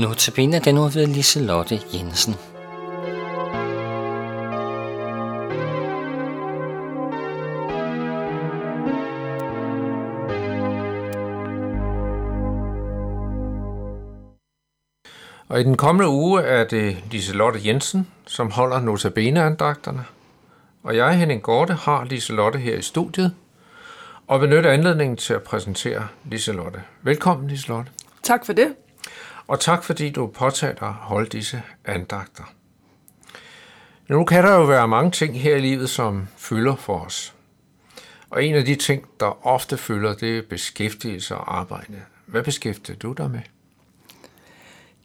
Nu tabiner den ud ved Liselotte Jensen. Og i den kommende uge er det Liselotte Jensen, som holder notabene-andagterne. Og jeg, Henning Gorte, har Liselotte her i studiet, og benytter anledningen til at præsentere Liselotte. Velkommen, Liselotte. Tak for det. Og tak fordi du påtager dig at holde disse andagter. Nu kan der jo være mange ting her i livet, som fylder for os. Og en af de ting, der ofte fylder, det er beskæftigelse og arbejde. Hvad beskæftiger du dig med?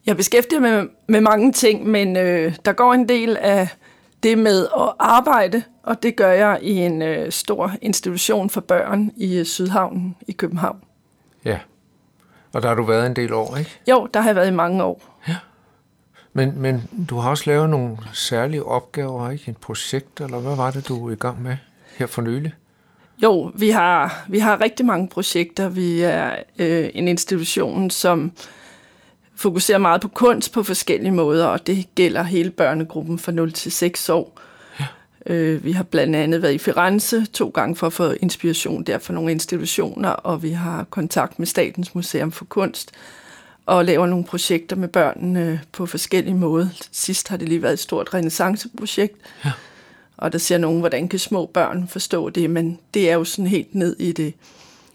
Jeg beskæftiger mig med, med mange ting, men øh, der går en del af det med at arbejde, og det gør jeg i en øh, stor institution for børn i øh, Sydhavnen i København. Ja, og der har du været en del år, ikke? Jo, der har jeg været i mange år. Ja. Men, men du har også lavet nogle særlige opgaver, ikke? Et projekt, eller hvad var det, du er i gang med her for nylig? Jo, vi har, vi har rigtig mange projekter. Vi er øh, en institution, som fokuserer meget på kunst på forskellige måder, og det gælder hele børnegruppen fra 0 til 6 år. Øh, vi har blandt andet været i Firenze to gange for at få inspiration der for nogle institutioner, og vi har kontakt med Statens Museum for Kunst, og laver nogle projekter med børnene på forskellige måder. Sidst har det lige været et stort renaissanceprojekt, ja. og der ser nogen, hvordan kan små børn forstå det, men det er jo sådan helt ned i det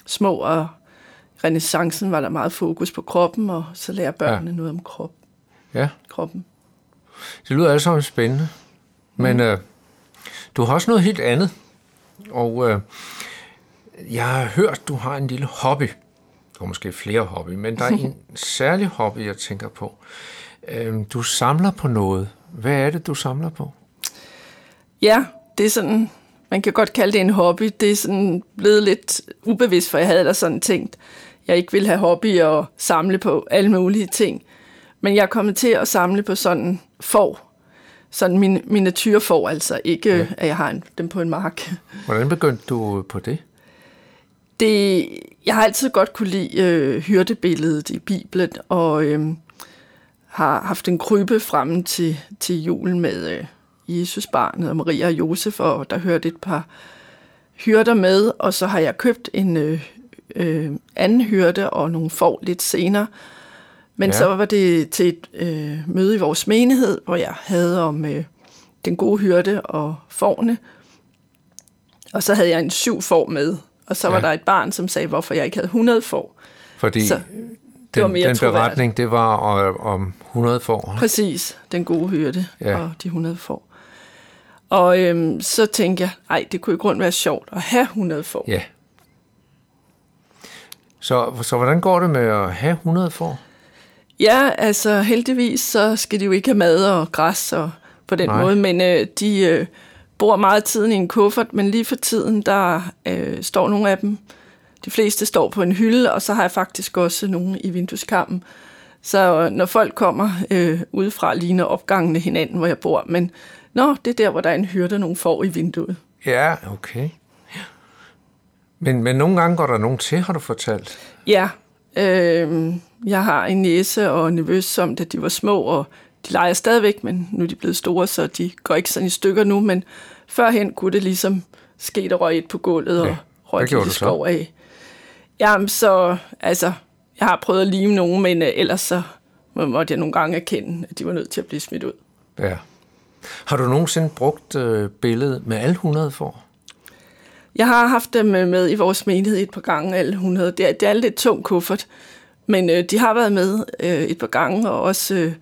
små og renaissancen var der meget fokus på kroppen, og så lærer børnene ja. noget om krop. Ja. kroppen. Det lyder alle sammen spændende. Men mm. øh, du har også noget helt andet. Og øh, jeg har hørt, du har en lille hobby. Du har måske flere hobby, men der er en særlig hobby, jeg tænker på. Øh, du samler på noget. Hvad er det, du samler på? Ja, det er sådan, man kan godt kalde det en hobby. Det er sådan blevet lidt ubevidst, for jeg havde da sådan tænkt, jeg ikke ville have hobby og samle på alle mulige ting. Men jeg er kommet til at samle på sådan får. Sådan min, miniatyrfor, altså ikke, ja. at jeg har en, dem på en mark. Hvordan begyndte du på det? det jeg har altid godt kunne lide øh, hyrdebilledet i Bibelen, og øh, har haft en krybe frem til, til julen med øh, Jesus barnet og Maria og Josef, og der hørte et par hyrder med, og så har jeg købt en øh, øh, anden hyrde og nogle får lidt senere. Men ja. så var det til et øh, møde i vores menighed, hvor jeg havde om øh, den gode hyrde og forne. Og så havde jeg en syv får med. Og så ja. var der et barn, som sagde, hvorfor jeg ikke havde 100 får. Fordi så, den, det var mere den beretning, det var om 100 får. Præcis, den gode hyrde ja. og de 100 får. Og øhm, så tænkte jeg, ej, det kunne i grund være sjovt at have 100 får. Ja. Så, så hvordan går det med at have 100 får? Ja, altså heldigvis så skal de jo ikke have mad og græs og på den Nej. måde, men øh, de øh, bor meget tiden i en kuffert, men lige for tiden, der øh, står nogle af dem, de fleste står på en hylde, og så har jeg faktisk også nogle i vindueskampen. Så øh, når folk kommer øh, udefra, ligner opgangene hinanden, hvor jeg bor, men nå, det er der, hvor der er en hyrde, nogle får i vinduet. Ja, okay. Men, men nogle gange går der nogen til, har du fortalt? Ja. Øh, jeg har en næse og en nevøs, som da de var små, og de leger stadigvæk, men nu er de blevet store, så de går ikke sådan i stykker nu, men førhen kunne det ligesom ske, der røg et på gulvet og røg et skov af. Jamen, så, altså, jeg har prøvet at lime nogen, men uh, ellers så måtte jeg nogle gange erkende, at de var nødt til at blive smidt ud. Ja. Har du nogensinde brugt øh, billedet med alle 100 for? Jeg har haft dem øh, med i vores menighed et par gange, alle 100. Det er, det er lidt tung kuffert, men øh, de har været med øh, et par gange, og også øh,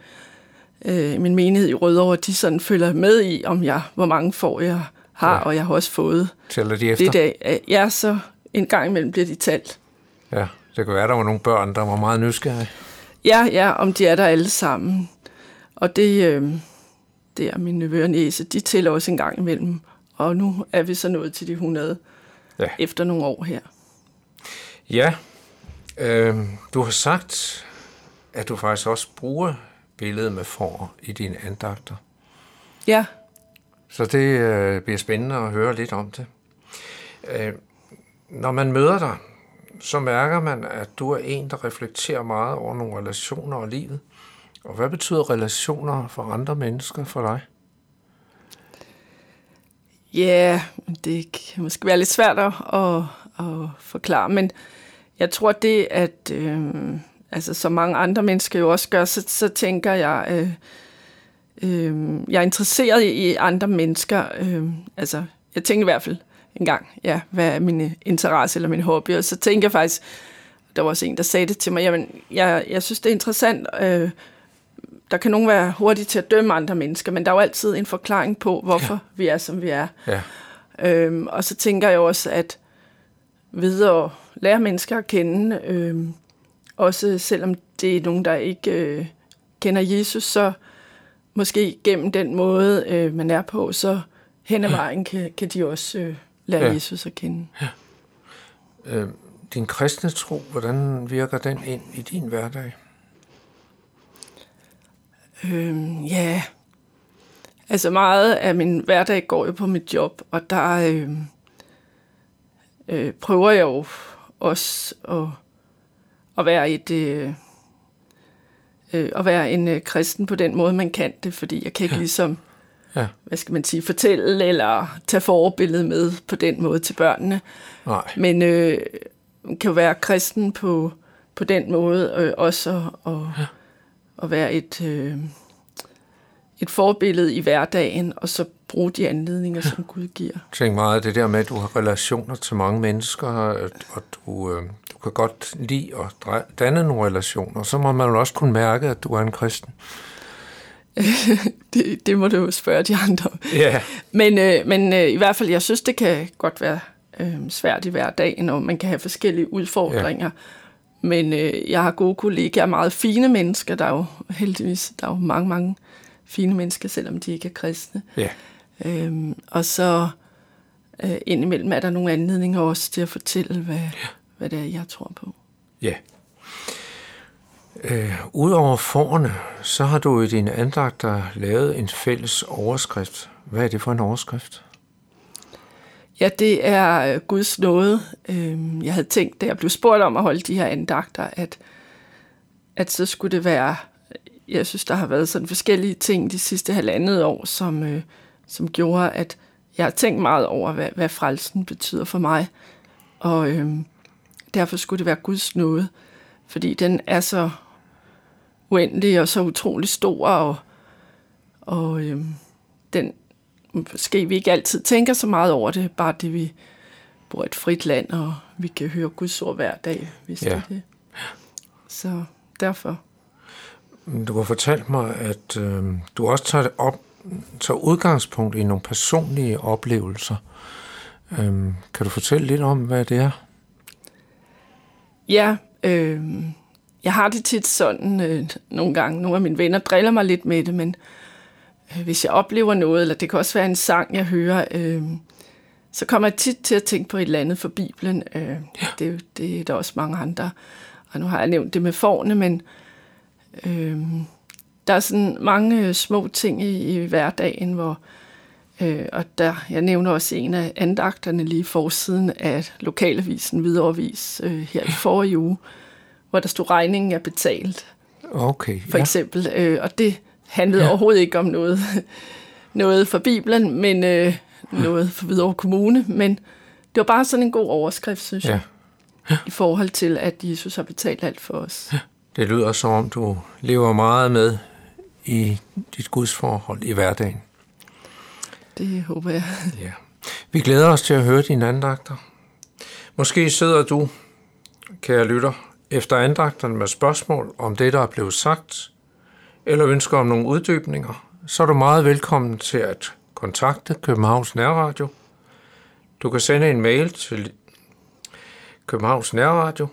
øh, min menighed i Rødovre, de sådan følger med i, om jeg, hvor mange får jeg har, ja. og jeg har også fået Tæller de efter? Det af. Ja, så en gang imellem bliver de talt. Ja, det kan være, der var nogle børn, der var meget nysgerrige. Ja, ja, om de er der alle sammen. Og det, øh, det er min nevø og næse, de tæller også en gang imellem. Og nu er vi så nået til de 100 ja. efter nogle år her. Ja, øh, du har sagt, at du faktisk også bruger billedet med får i dine andagter. Ja. Så det øh, bliver spændende at høre lidt om det. Øh, når man møder dig, så mærker man, at du er en, der reflekterer meget over nogle relationer og livet. Og hvad betyder relationer for andre mennesker for dig? Ja, yeah, det kan måske være lidt svært at, at, at forklare, men jeg tror det, at øh, altså, som mange andre mennesker jo også gør, så, så tænker jeg, øh, øh, jeg er interesseret i andre mennesker. Øh, altså, jeg tænkte i hvert fald en gang, ja, hvad er min interesse eller min hobby, og så tænker jeg faktisk, der var også en, der sagde det til mig, jamen, jeg, jeg synes, det er interessant, øh, der kan nogen være hurtige til at dømme andre mennesker, men der er jo altid en forklaring på, hvorfor ja. vi er, som vi er. Ja. Øhm, og så tænker jeg også, at ved at lære mennesker at kende, øhm, også selvom det er nogen, der ikke øh, kender Jesus, så måske gennem den måde, øh, man er på, så hen ad vejen kan, kan de også øh, lære ja. Jesus at kende. Ja. Øh, din kristne tro, hvordan virker den ind i din hverdag? Øhm, ja, altså meget af min hverdag går jo på mit job, og der øh, øh, prøver jeg jo også at, at være et... Øh, øh, at være en øh, kristen på den måde, man kan det, fordi jeg kan ikke ja. ligesom, ja. hvad skal man sige, fortælle eller tage forbillede med på den måde til børnene. Nej. Men øh, kan jo være kristen på, på den måde øh, også og, ja at være et, øh, et forbillede i hverdagen, og så bruge de anledninger, som Gud giver. Tænk meget det der med, at du har relationer til mange mennesker, og du, øh, du kan godt lide at danne nogle relationer. Så må man jo også kunne mærke, at du er en kristen. det, det må du jo spørge de andre Yeah. Men, øh, men øh, i hvert fald, jeg synes, det kan godt være øh, svært i hverdagen, og man kan have forskellige udfordringer. Yeah. Men øh, jeg har gode kollegaer, meget fine mennesker. Der er jo heldigvis der er jo mange, mange fine mennesker, selvom de ikke er kristne. Ja. Øhm, og så øh, indimellem er der nogle anledninger også til at fortælle, hvad, ja. hvad det er, jeg tror på. Ja. Øh, Udover forne, så har du i din andagter lavet en fælles overskrift. Hvad er det for en overskrift? Ja, det er øh, Guds nåde. Øhm, jeg havde tænkt, da jeg blev spurgt om at holde de her andagter, at, at så skulle det være, jeg synes, der har været sådan forskellige ting de sidste halvandet år, som, øh, som gjorde, at jeg har tænkt meget over, hvad, hvad frelsen betyder for mig. Og øhm, derfor skulle det være Guds nåde, fordi den er så uendelig og så utrolig stor, og, og øhm, den måske vi ikke altid tænker så meget over det, bare det vi bor i et frit land, og vi kan høre Guds ord hver dag, hvis ja. det er det. Så derfor. Du har fortalt mig, at øh, du også tager, op, tager udgangspunkt i nogle personlige oplevelser. Øh, kan du fortælle lidt om, hvad det er? Ja, øh, jeg har det tit sådan øh, nogle gange. Nogle af mine venner driller mig lidt med det, men Øh, hvis jeg oplever noget, eller det kan også være en sang, jeg hører, øh, så kommer jeg tit til at tænke på et eller andet for Bibelen. Øh, ja. det, det er der også mange andre. Og nu har jeg nævnt det med forne, men øh, der er sådan mange små ting i, i hverdagen, hvor øh, og der, jeg nævner også en af andagterne lige forsiden af lokalavisen Hvidovrevis øh, her i forrige uge, hvor der stod regningen er betalt. Okay, For ja. eksempel. Øh, og det, handlede ja. overhovedet ikke om noget, noget for Bibelen, men øh, noget for Hvidovre Kommune, men det var bare sådan en god overskrift, synes ja. jeg, ja. i forhold til, at Jesus har betalt alt for os. Ja. Det lyder som om, du lever meget med i dit gudsforhold i hverdagen. Det håber jeg. Ja. Vi glæder os til at høre dine andagter. Måske sidder du, kære lytter, efter andagterne med spørgsmål om det, der er blevet sagt, eller ønsker om nogle uddybninger, så er du meget velkommen til at kontakte Københavns Nærradio. Du kan sende en mail til Københavns Nærradio,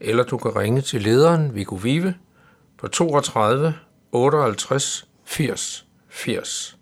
eller du kan ringe til lederen Viggo Vive på 32 58 80 80.